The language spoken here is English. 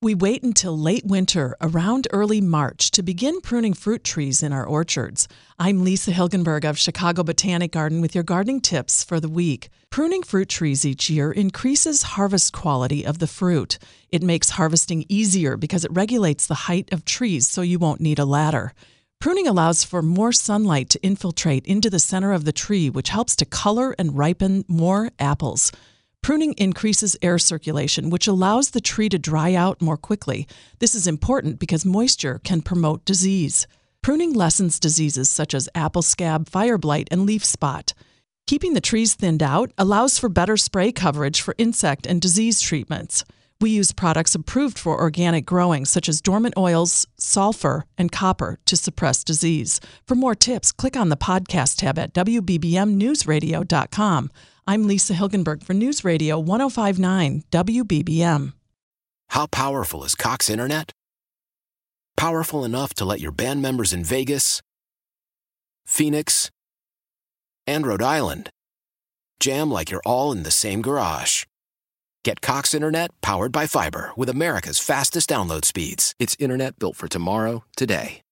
We wait until late winter, around early March, to begin pruning fruit trees in our orchards. I'm Lisa Hilgenberg of Chicago Botanic Garden with your gardening tips for the week. Pruning fruit trees each year increases harvest quality of the fruit. It makes harvesting easier because it regulates the height of trees so you won't need a ladder. Pruning allows for more sunlight to infiltrate into the center of the tree, which helps to color and ripen more apples. Pruning increases air circulation, which allows the tree to dry out more quickly. This is important because moisture can promote disease. Pruning lessens diseases such as apple scab, fire blight, and leaf spot. Keeping the trees thinned out allows for better spray coverage for insect and disease treatments. We use products approved for organic growing, such as dormant oils, sulfur, and copper, to suppress disease. For more tips, click on the podcast tab at WBBMNewsRadio.com. I'm Lisa Hilgenberg for News Radio 1059 WBBM. How powerful is Cox Internet? Powerful enough to let your band members in Vegas, Phoenix, and Rhode Island jam like you're all in the same garage. Get Cox Internet powered by fiber with America's fastest download speeds. It's internet built for tomorrow, today.